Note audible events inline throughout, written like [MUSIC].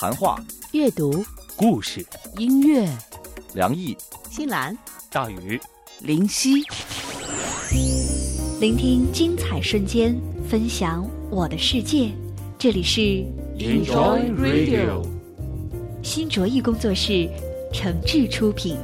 谈话、阅读、故事、音乐，梁毅、新兰、大宇、林夕，聆听精彩瞬间，分享我的世界。这里是 Enjoy Radio 新卓艺工作室诚挚出品。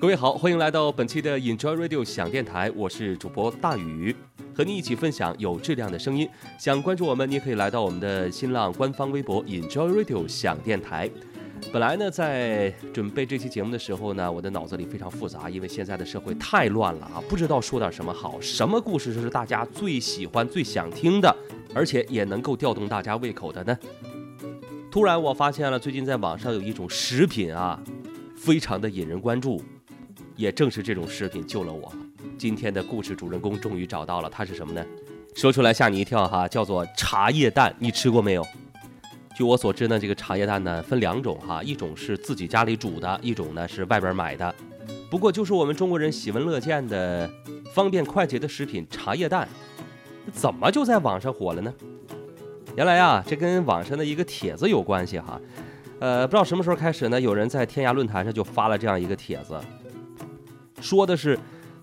各位好，欢迎来到本期的 Enjoy Radio 响电台，我是主播大宇，和你一起分享有质量的声音。想关注我们，你也可以来到我们的新浪官方微博 Enjoy Radio 响电台。本来呢，在准备这期节目的时候呢，我的脑子里非常复杂，因为现在的社会太乱了啊，不知道说点什么好，什么故事是大家最喜欢、最想听的，而且也能够调动大家胃口的呢？突然，我发现了最近在网上有一种食品啊，非常的引人关注。也正是这种食品救了我。今天的故事主人公终于找到了，它是什么呢？说出来吓你一跳哈，叫做茶叶蛋。你吃过没有？据我所知呢，这个茶叶蛋呢分两种哈，一种是自己家里煮的，一种呢是外边买的。不过就是我们中国人喜闻乐见的方便快捷的食品茶叶蛋，怎么就在网上火了呢？原来啊，这跟网上的一个帖子有关系哈。呃，不知道什么时候开始呢，有人在天涯论坛上就发了这样一个帖子。说的是，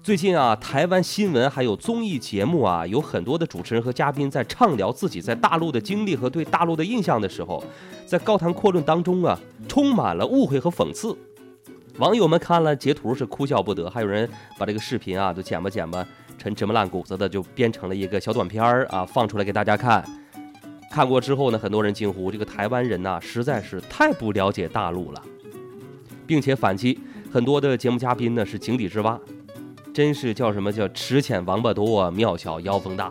最近啊，台湾新闻还有综艺节目啊，有很多的主持人和嘉宾在畅聊自己在大陆的经历和对大陆的印象的时候，在高谈阔论当中啊，充满了误会和讽刺。网友们看了截图是哭笑不得，还有人把这个视频啊，就剪吧剪吧成芝麻烂谷子的，就编成了一个小短片儿啊，放出来给大家看。看过之后呢，很多人惊呼：这个台湾人呐，实在是太不了解大陆了，并且反击。很多的节目嘉宾呢是井底之蛙，真是叫什么叫池浅王八多，庙小妖风大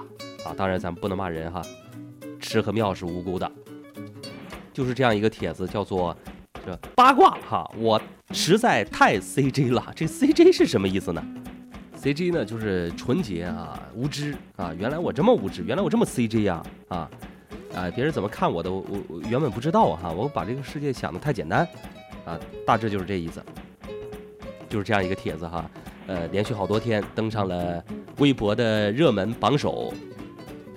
啊！当然咱们不能骂人哈，池和庙是无辜的，就是这样一个帖子，叫做这八卦哈，我实在太 CJ 了。这 CJ 是什么意思呢？CJ 呢就是纯洁啊，无知啊。原来我这么无知，原来我这么 CJ 呀啊啊！别人怎么看我的，我我原本不知道哈，我把这个世界想的太简单啊，大致就是这意思。就是这样一个帖子哈，呃，连续好多天登上了微博的热门榜首，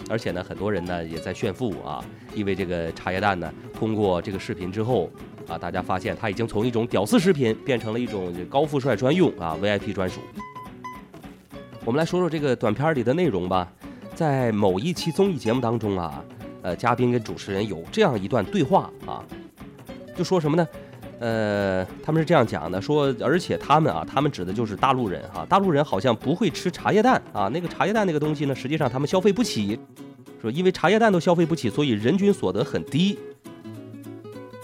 而且呢，很多人呢也在炫富啊，因为这个茶叶蛋呢，通过这个视频之后啊，大家发现它已经从一种屌丝食品变成了一种高富帅专用啊 VIP 专属。我们来说说这个短片里的内容吧，在某一期综艺节目当中啊，呃，嘉宾跟主持人有这样一段对话啊，就说什么呢？呃，他们是这样讲的，说而且他们啊，他们指的就是大陆人哈，大陆人好像不会吃茶叶蛋啊，那个茶叶蛋那个东西呢，实际上他们消费不起，说因为茶叶蛋都消费不起，所以人均所得很低。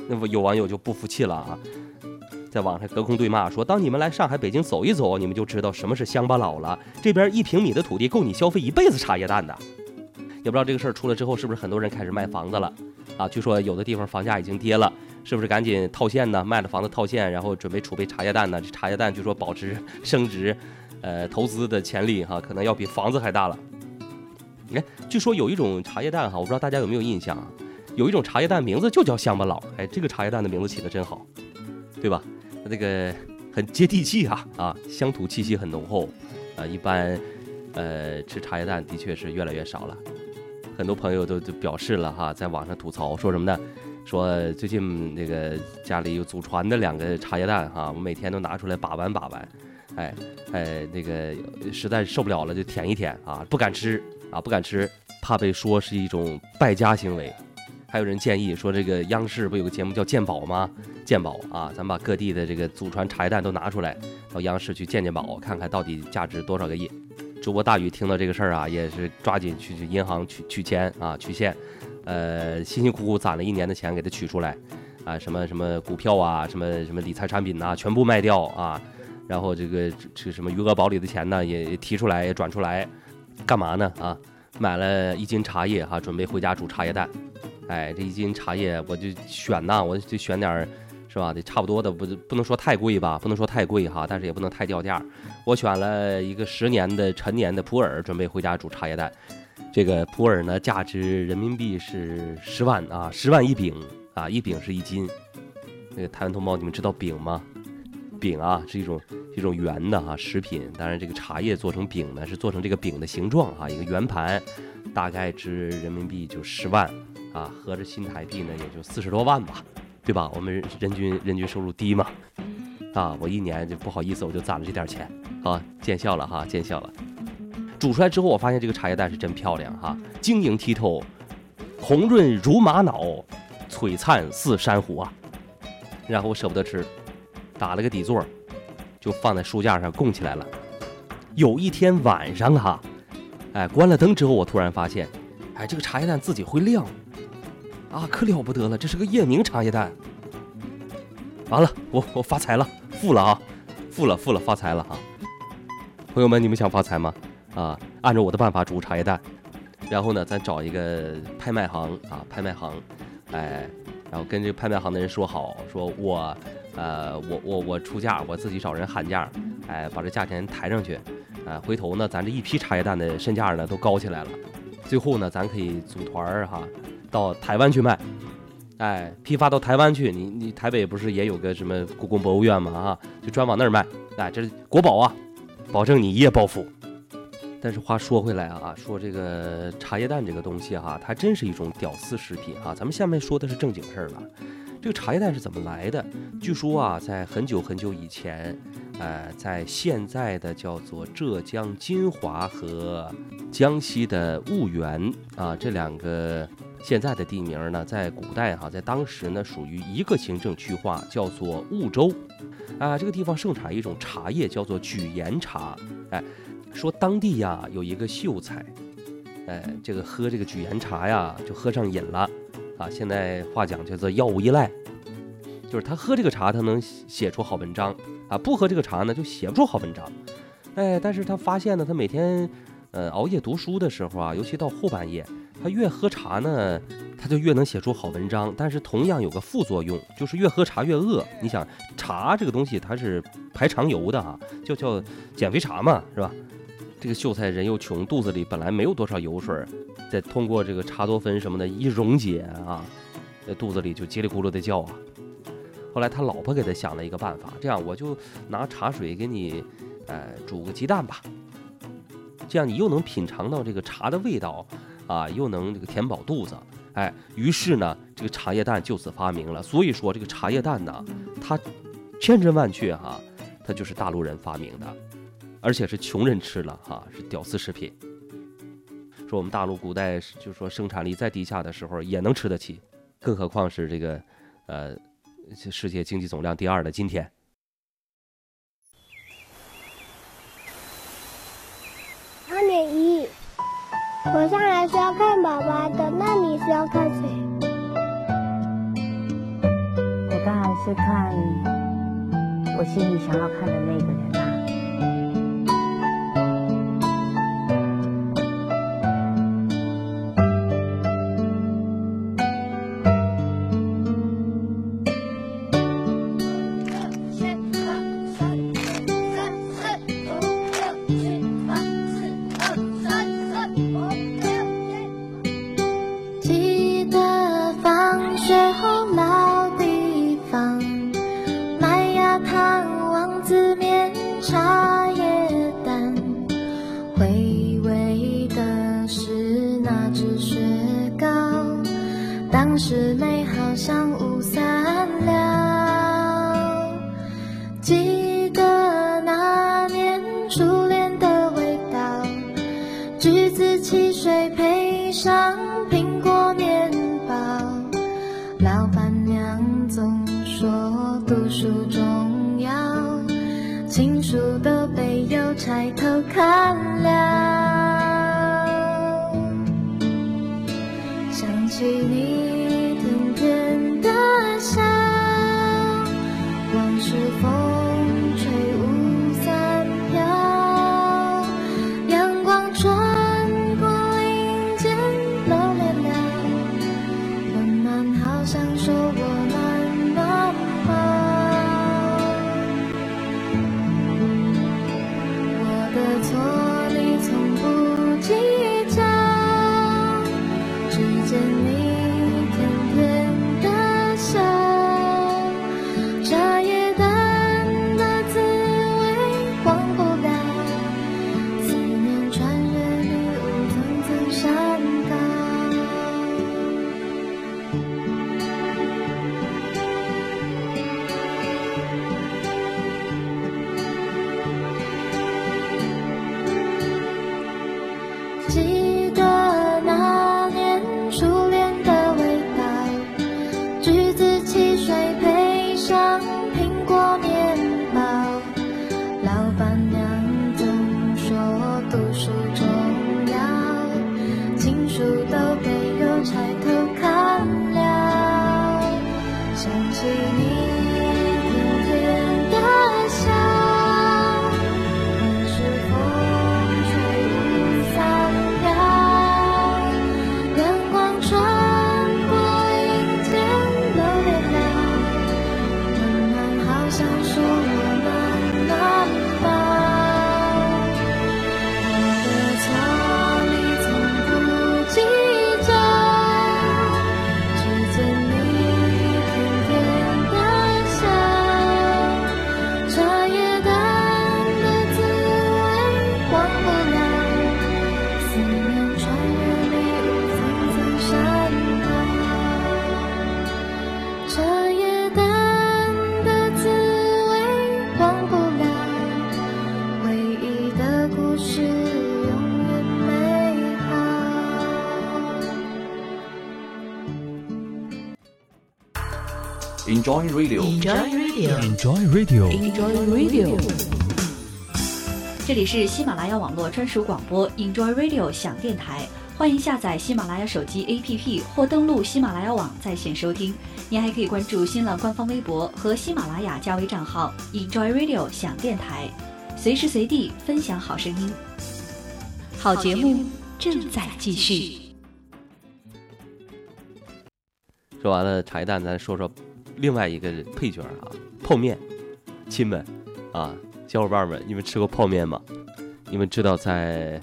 那么有网友就不服气了啊，在网上隔空对骂说，当你们来上海、北京走一走，你们就知道什么是乡巴佬了。这边一平米的土地够你消费一辈子茶叶蛋的。也不知道这个事儿出了之后，是不是很多人开始卖房子了啊？据说有的地方房价已经跌了。是不是赶紧套现呢？卖了房子套现，然后准备储备茶叶蛋呢？这茶叶蛋据说保值升值，呃，投资的潜力哈，可能要比房子还大了。你看，据说有一种茶叶蛋哈，我不知道大家有没有印象啊？有一种茶叶蛋名字就叫乡巴佬，哎，这个茶叶蛋的名字起的真好，对吧？它这个很接地气哈，啊，乡土气息很浓厚，啊，一般，呃，吃茶叶蛋的确是越来越少了。很多朋友都都表示了哈，在网上吐槽说什么呢？说最近那个家里有祖传的两个茶叶蛋哈，我每天都拿出来把玩把玩，哎哎，那个实在受不了了就舔一舔啊，不敢吃啊，不敢吃，怕被说是一种败家行为。还有人建议说，这个央视不有个节目叫鉴宝吗？鉴宝啊，咱把各地的这个祖传茶叶蛋都拿出来，到央视去鉴鉴宝，看看到底价值多少个亿。主播大宇听到这个事儿啊，也是抓紧去去银行取取钱啊，取现。呃，辛辛苦苦攒了一年的钱给他取出来，啊，什么什么股票啊，什么什么理财产品呐，全部卖掉啊，然后这个这什么余额宝里的钱呢，也提出来转出来，干嘛呢？啊，买了一斤茶叶哈，准备回家煮茶叶蛋。哎，这一斤茶叶我就选呐，我就选点儿，是吧？得差不多的，不不能说太贵吧，不能说太贵哈，但是也不能太掉价。我选了一个十年的陈年的普洱，准备回家煮茶叶蛋。这个普洱呢，价值人民币是十万啊，十万一饼啊，一饼是一斤。那个台湾同胞，你们知道饼吗？饼啊，是一种一种圆的哈食品。当然，这个茶叶做成饼呢，是做成这个饼的形状哈，一个圆盘，大概值人民币就十万啊，合着新台币呢也就四十多万吧，对吧？我们人均人均收入低嘛，啊，我一年就不好意思，我就攒了这点钱，啊，见笑了哈，见笑了。煮出来之后，我发现这个茶叶蛋是真漂亮哈，晶莹剔透，红润如玛瑙，璀璨似珊瑚啊。然后我舍不得吃，打了个底座，就放在书架上供起来了。有一天晚上哈，哎，关了灯之后，我突然发现，哎，这个茶叶蛋自己会亮，啊，可了不得了，这是个夜明茶叶蛋。完了，我我发财了，富了啊，富了富了，发财了啊！朋友们，你们想发财吗？啊，按照我的办法煮茶叶蛋，然后呢，咱找一个拍卖行啊，拍卖行，哎。然后跟这拍卖行的人说好，说我，呃，我我我出价，我自己找人喊价，哎，把这价钱抬上去，啊，回头呢，咱这一批茶叶蛋的身价呢都高起来了，最后呢，咱可以组团儿哈，到台湾去卖，哎，批发到台湾去，你你台北不是也有个什么故宫博物院吗？啊，就专往那儿卖，哎，这是国宝啊，保证你一夜暴富。但是话说回来啊，说这个茶叶蛋这个东西哈，它真是一种屌丝食品哈。咱们下面说的是正经事儿了。这个茶叶蛋是怎么来的？据说啊，在很久很久以前，呃，在现在的叫做浙江金华和江西的婺源啊这两个现在的地名呢，在古代哈，在当时呢属于一个行政区划，叫做婺州。啊，这个地方盛产一种茶叶，叫做举岩茶。哎。说当地呀有一个秀才，哎，这个喝这个举岩茶呀就喝上瘾了，啊，现在话讲叫做药物依赖，就是他喝这个茶他能写出好文章，啊，不喝这个茶呢就写不出好文章，哎，但是他发现呢，他每天呃熬夜读书的时候啊，尤其到后半夜，他越喝茶呢，他就越能写出好文章，但是同样有个副作用，就是越喝茶越饿。你想茶这个东西它是排肠油的啊，就叫减肥茶嘛，是吧？这个秀才人又穷，肚子里本来没有多少油水，再通过这个茶多酚什么的一溶解啊，那肚子里就叽里咕噜的叫啊。后来他老婆给他想了一个办法，这样我就拿茶水给你，呃，煮个鸡蛋吧，这样你又能品尝到这个茶的味道啊，又能这个填饱肚子。哎，于是呢，这个茶叶蛋就此发明了。所以说这个茶叶蛋呢，它千真万确哈，它就是大陆人发明的。而且是穷人吃了哈，是屌丝食品。说我们大陆古代就说生产力再低下的时候也能吃得起，更何况是这个，呃，世界经济总量第二的今天。二点一，我上来是要看爸爸的，那你是要看谁？我当然是看我心里想要看的那个人回味的是那只雪糕，当时美好像雾散了。记得那年初恋的味道，橘子汽水配上苹果面包，老板娘总说读书重要，情书的。看了。Enjoy Radio，Enjoy Radio Enjoy Radio，Enjoy Radio 这里是喜马拉雅网络专属广播 Enjoy Radio 响电台，欢迎下载喜马拉雅手机 APP 或登录喜马拉雅网在线收听。您还可以关注新浪官方微博和喜马拉雅加微账号 Enjoy Radio 响电台，随时随地分享好声音。好节目正在继续。说完了茶叶蛋，咱说说另外一个配角啊，泡面。亲们啊，小伙伴们，你们吃过泡面吗？你们知道在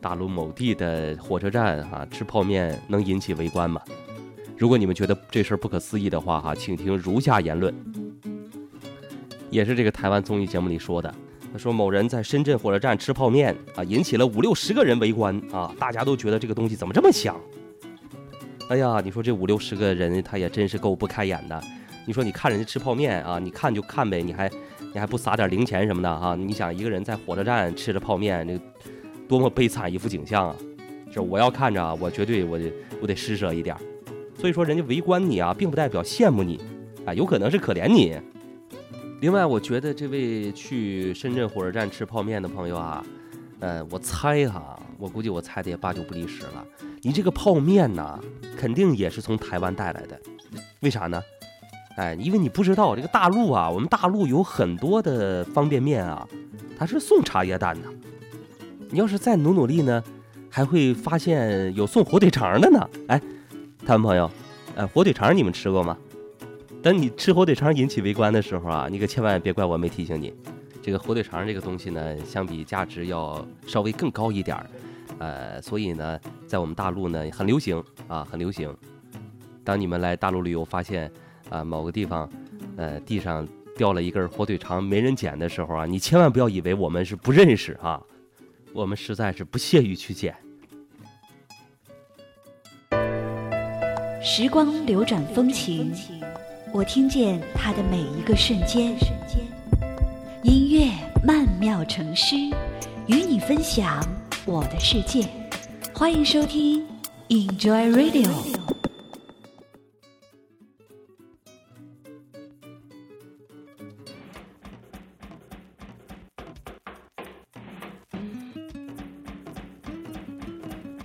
大陆某地的火车站啊吃泡面能引起围观吗？如果你们觉得这事儿不可思议的话哈、请听如下言论。也是这个台湾综艺节目里说的，他说某人在深圳火车站吃泡面啊，引起了五六十个人围观啊，大家都觉得这个东西怎么这么香？哎呀，你说这五六十个人，他也真是够不开眼的。你说你看人家吃泡面啊，你看就看呗，你还你还不撒点零钱什么的哈、你想一个人在火车站吃着泡面，这多么悲惨一幅景象啊！这我要看着啊，我绝对我得我得施舍一点。所以说，人家围观你啊，并不代表羡慕你，啊，有可能是可怜你。另外，我觉得这位去深圳火车站吃泡面的朋友啊，呃，我猜哈，我估计我猜的也八九不离十了。你这个泡面呐，肯定也是从台湾带来的，为啥呢？哎，因为你不知道这个大陆啊，我们大陆有很多的方便面啊，它是送茶叶蛋的。你要是再努努力呢，还会发现有送火腿肠的呢。哎，台湾朋友，哎，火腿肠你们吃过吗？等你吃火腿肠引起围观的时候啊，你可千万别怪我没提醒你。这个火腿肠这个东西呢，相比价值要稍微更高一点儿，呃，所以呢，在我们大陆呢很流行啊，很流行。当你们来大陆旅游，发现啊某个地方，呃地上掉了一根火腿肠没人捡的时候啊，你千万不要以为我们是不认识啊，我们实在是不屑于去捡。时光流转风情，我听见它的每一个瞬间。音乐曼妙成诗，与你分享我的世界。欢迎收听 Enjoy Radio。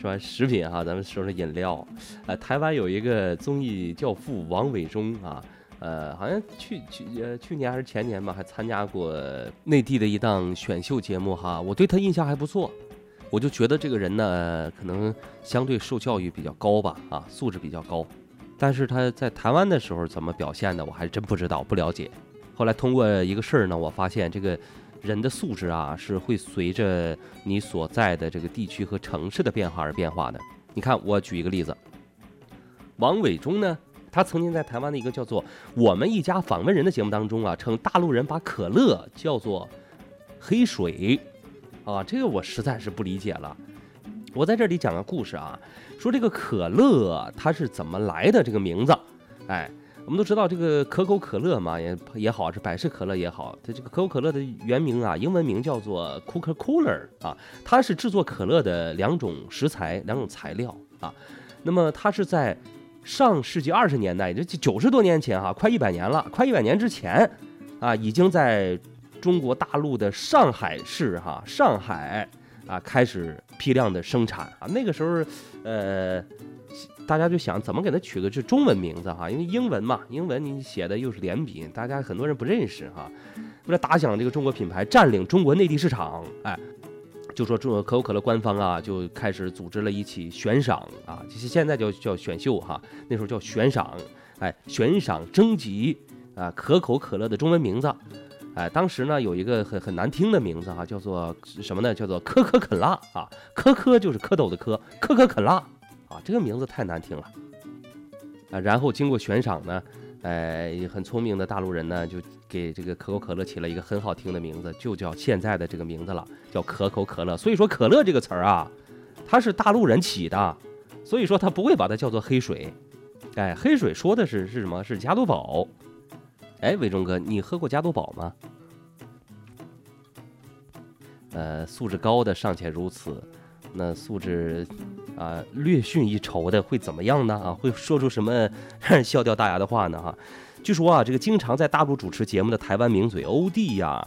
说食品哈、咱们说说饮料。呃，台湾有一个综艺教父王伟忠啊，呃，好像去去呃去年还是前年吧，还参加过内地的一档选秀节目哈，我对他印象还不错。我就觉得这个人呢，可能相对受教育比较高吧，啊，素质比较高。但是他在台湾的时候怎么表现的，我还真不知道，不了解。后来通过一个事儿呢，我发现这个人的素质啊，是会随着你所在的这个地区和城市的变化而变化的。你看，我举一个例子，王伟忠呢，他曾经在台湾的一个叫做《我们一家访问人》的节目当中啊，称大陆人把可乐叫做黑水，啊，这个我实在是不理解了。我在这里讲个故事啊，说这个可乐它是怎么来的这个名字，哎。我们都知道这个可口可乐嘛，也也好，是百事可乐也好，它这个可口可乐的原名啊，英文名叫做 Coca-Cola 啊，它是制作可乐的两种食材、两种材料啊。那么它是在上世纪二十年代，也就九十多年前哈、快一百年了，快一百年之前啊，已经在中国大陆的上海市哈、上海啊开始批量的生产啊。那个时候，呃。大家就想怎么给它取个这中文名字哈，因为英文嘛，英文你写的又是连笔，大家很多人不认识哈。为了打响这个中国品牌，占领中国内地市场，哎，就说中国可口可乐官方啊就开始组织了一起悬赏啊，其实现在叫叫选秀哈，那时候叫悬赏，哎，悬赏征集啊可口可乐的中文名字。哎，当时呢有一个很很难听的名字哈，叫做什么呢？叫做可可肯辣啊，可可就是蝌蚪的蝌，可可肯辣啊，这个名字太难听了啊。然后经过悬赏呢，哎，很聪明的大陆人呢就给这个可口可乐起了一个很好听的名字，就叫现在的这个名字了，叫可口可乐。所以说可乐这个词儿啊，它是大陆人起的，所以说他不会把它叫做黑水。哎，黑水说的是是什么？是加多宝。哎，伟忠哥，你喝过加多宝吗？呃，素质高的尚且如此，那素质啊略逊一筹的会怎么样呢？啊，会说出什么 [LAUGHS] 笑掉大牙的话呢？哈，据说啊，这个经常在大陆主持节目的台湾名嘴欧弟呀，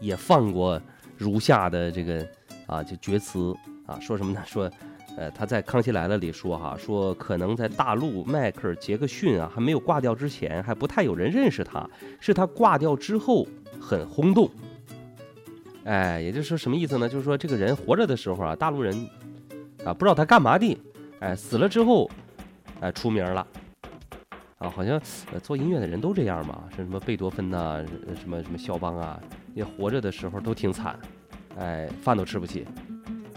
也放过如下的这个啊就绝词啊，说什么呢？说，呃，他在《康熙来了》里说哈，说可能在大陆迈克尔·杰克逊啊还没有挂掉之前，还不太有人认识他，是他挂掉之后很轰动。哎，也就是说什么意思呢？就是说这个人活着的时候啊，大陆人啊不知道他干嘛的，哎，死了之后，哎出名了，啊，好像呃做音乐的人都这样嘛，是什么贝多芬呐、什么什么肖邦啊，也活着的时候都挺惨，哎，饭都吃不起，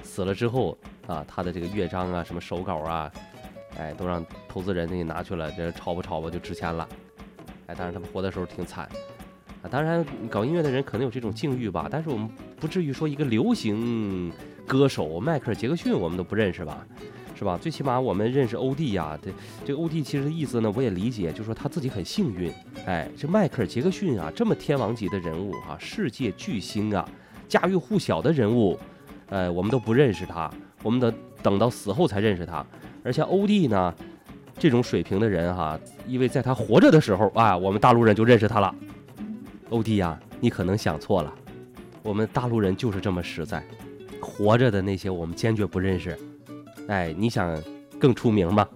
死了之后啊，他的这个乐章啊、什么手稿啊，哎，都让投资人给拿去了，这抄吧抄吧就值钱了，哎，但是他们活的时候挺惨。当然，搞音乐的人可能有这种境遇吧，但是我们不至于说一个流行歌手迈克尔·杰克逊我们都不认识吧，是吧？最起码我们认识欧弟呀。这这个欧弟其实意思呢，我也理解，就是说他自己很幸运。哎，这迈克尔·杰克逊啊，这么天王级的人物啊，世界巨星啊，家喻户晓的人物，呃，我们都不认识他，我们得等到死后才认识他。而像欧弟呢，这种水平的人哈，因为在他活着的时候啊，我们大陆人就认识他了。欧弟呀，你可能想错了，我们大陆人就是这么实在，活着的那些我们坚决不认识。哎，你想更出名吗？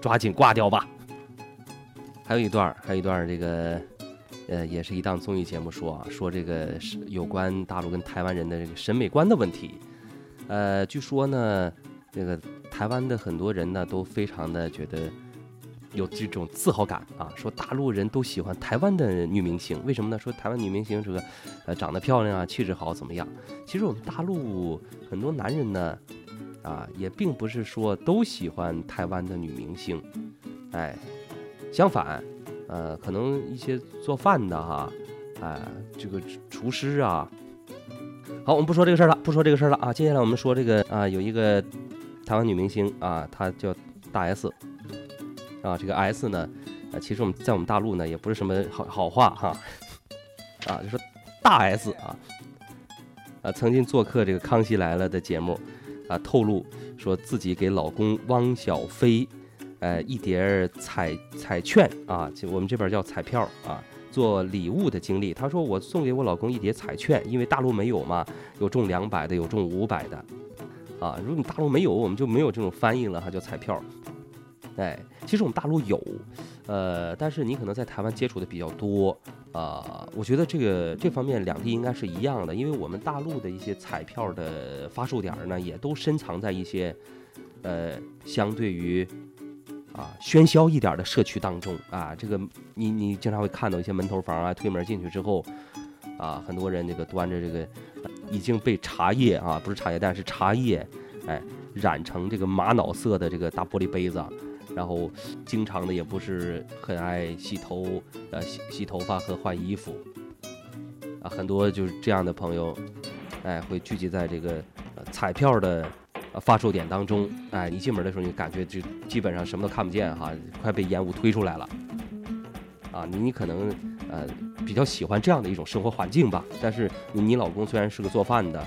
抓紧挂掉吧。还有一段，还有一段，这个呃，也是一档综艺节目说啊，说这个是有关大陆跟台湾人的这个审美观的问题。呃，据说呢，这个台湾的很多人呢都非常的觉得。有这种自豪感啊，说大陆人都喜欢台湾的女明星，为什么呢？说台湾女明星这个，呃，长得漂亮啊，气质好，怎么样？其实我们大陆很多男人呢，啊，也并不是说都喜欢台湾的女明星，哎，相反，呃，可能一些做饭的哈，哎，这个厨师啊，好，我们不说这个事儿了，不说这个事儿了啊，接下来我们说这个啊，有一个台湾女明星啊，她叫大 S。啊，这个 S 呢，啊，其实我们在我们大陆呢也不是什么好好话哈，啊，就是大 S 啊，啊，曾经做客这个《康熙来了》的节目，啊，透露说自己给老公汪小菲，呃，一叠彩彩券啊，就我们这边叫彩票啊，做礼物的经历。他说我送给我老公一叠彩券，因为大陆没有嘛，有中两百的，有中五百的，啊，如果你大陆没有，我们就没有这种翻译了哈，叫彩票。哎，其实我们大陆有，呃，但是你可能在台湾接触的比较多，啊，我觉得这个这方面两地应该是一样的，因为我们大陆的一些彩票的发售点呢，也都深藏在一些，呃，相对于啊喧嚣一点的社区当中啊，这个你你经常会看到一些门头房啊，推门进去之后，啊，很多人这个端着这个已经被茶叶啊，不是茶叶蛋，是茶叶，哎，染成这个玛瑙色的这个大玻璃杯子。然后，经常的也不是很爱洗头，呃，洗洗头发和换衣服，啊，很多就是这样的朋友，哎，会聚集在这个彩票的发售点当中，哎，一进门的时候你感觉就基本上什么都看不见哈，快被烟雾推出来了，啊，你你可能呃比较喜欢这样的一种生活环境吧，但是你老公虽然是个做饭的，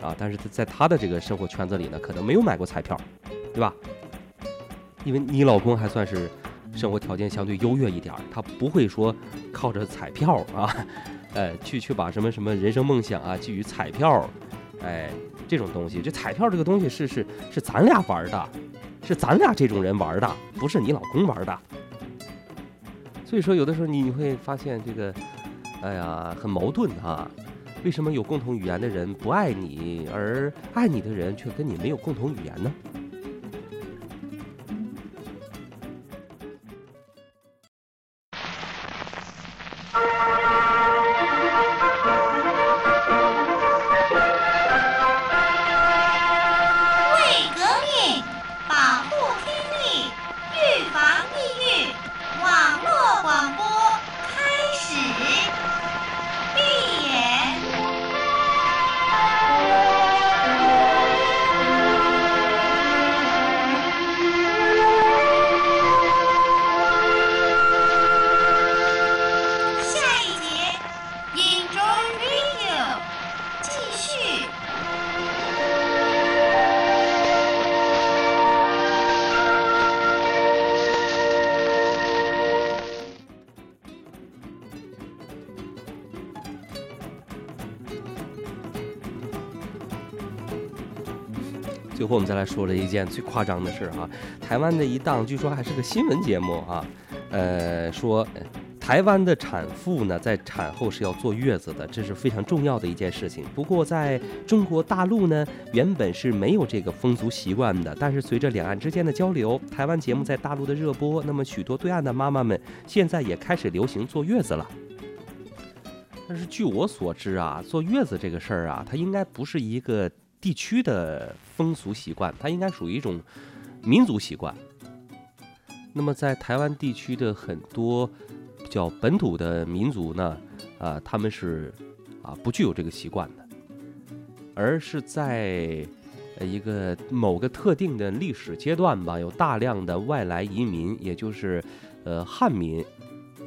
啊，但是在他的这个生活圈子里呢，可能没有买过彩票，对吧？因为你老公还算是生活条件相对优越一点儿，他不会说靠着彩票啊，[LAUGHS] 呃，去去把什么什么人生梦想啊寄予彩票，哎，这种东西，这彩票这个东西是是是咱俩玩的，是咱俩这种人玩的，不是你老公玩的。所以说，有的时候你你会发现这个，哎呀，很矛盾啊。为什么有共同语言的人不爱你，而爱你的人却跟你没有共同语言呢？后来说了一件最夸张的事儿哈，台湾的一档据说还是个新闻节目啊，呃，说台湾的产妇呢在产后是要坐月子的，这是非常重要的一件事情。不过在中国大陆呢，原本是没有这个风俗习惯的，但是随着两岸之间的交流，台湾节目在大陆的热播，那么许多对岸的妈妈们现在也开始流行坐月子了。但是据我所知啊，坐月子这个事儿啊，它应该不是一个地区的风俗习惯，它应该属于一种民族习惯。那么在台湾地区的很多叫本土的民族呢，啊，他们是啊不具有这个习惯的，而是在一个某个特定的历史阶段吧，有大量的外来移民，也就是呃汉民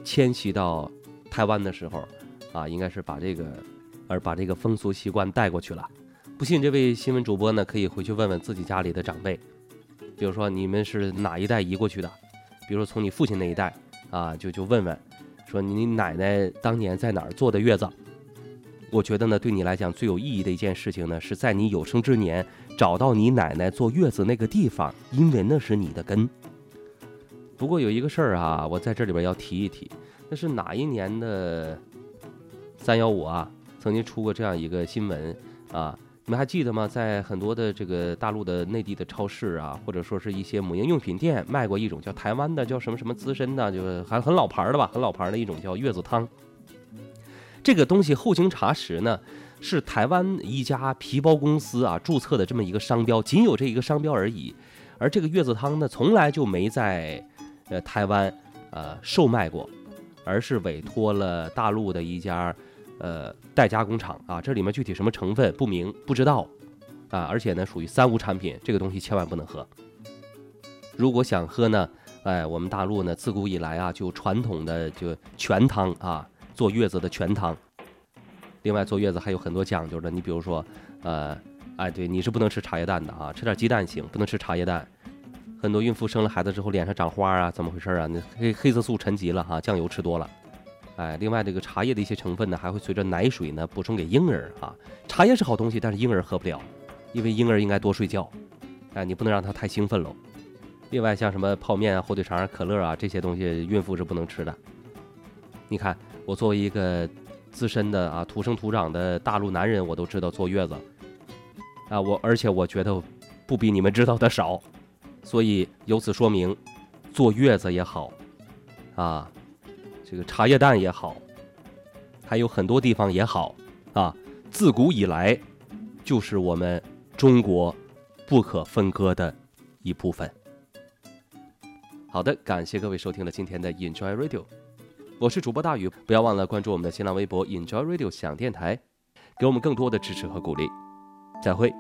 迁徙到台湾的时候，啊，应该是把这个而把这个风俗习惯带过去了。不信，这位新闻主播呢，可以回去问问自己家里的长辈，比如说你们是哪一代移过去的，比如说从你父亲那一代啊，就就问问，说你奶奶当年在哪儿坐的月子。我觉得呢，对你来讲最有意义的一件事情呢，是在你有生之年找到你奶奶坐月子那个地方，因为那是你的根。不过有一个事儿啊，我在这里边要提一提，那是哪一年的三幺五啊，曾经出过这样一个新闻啊，你们还记得吗？在很多的这个大陆的内地的超市啊，或者说是一些母婴用品店卖过一种叫台湾的叫什么什么资深的，就是还很老牌的吧，很老牌的一种叫月子汤。这个东西后经查实呢，是台湾一家皮包公司啊注册的这么一个商标，仅有这一个商标而已。而这个月子汤呢，从来就没在呃台湾呃售卖过，而是委托了大陆的一家呃代加工厂啊，这里面具体什么成分不明不知道啊，而且呢属于三无产品，这个东西千万不能喝。如果想喝呢，哎，我们大陆呢自古以来啊就传统的就全汤啊，坐月子的全汤。另外坐月子还有很多讲究的，你比如说，呃，哎，对，你是不能吃茶叶蛋的啊，吃点鸡蛋行，不能吃茶叶蛋。很多孕妇生了孩子之后脸上长花啊，怎么回事啊？那黑黑色素沉积了哈，酱油吃多了。哎，另外这个茶叶的一些成分呢，还会随着奶水呢补充给婴儿啊。茶叶是好东西，但是婴儿喝不了，因为婴儿应该多睡觉。哎，你不能让他太兴奋喽。另外像什么泡面啊、火腿肠、可乐啊这些东西，孕妇是不能吃的。你看，我作为一个资深的啊土生土长的大陆男人，我都知道坐月子啊，我而且我觉得不比你们知道的少，所以由此说明，坐月子也好，啊，这个茶叶蛋也好，还有很多地方也好啊，自古以来就是我们中国不可分割的一部分。好的，感谢各位收听了今天的 Enjoy Radio，我是主播大宇，不要忘了关注我们的新浪微博 Enjoy Radio 想电台，给我们更多的支持和鼓励。再会。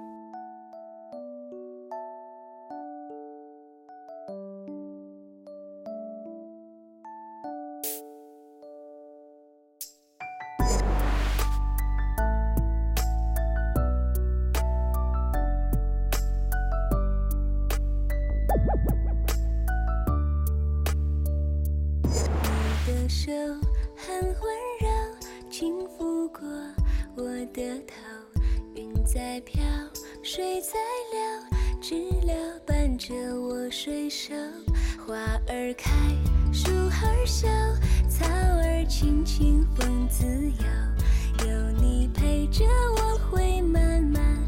你的手很温柔，轻抚过我的头，云在飘，水在流，知了伴着我水手，花儿开，树儿秀，草儿青青，风自由，有你陪着我会慢慢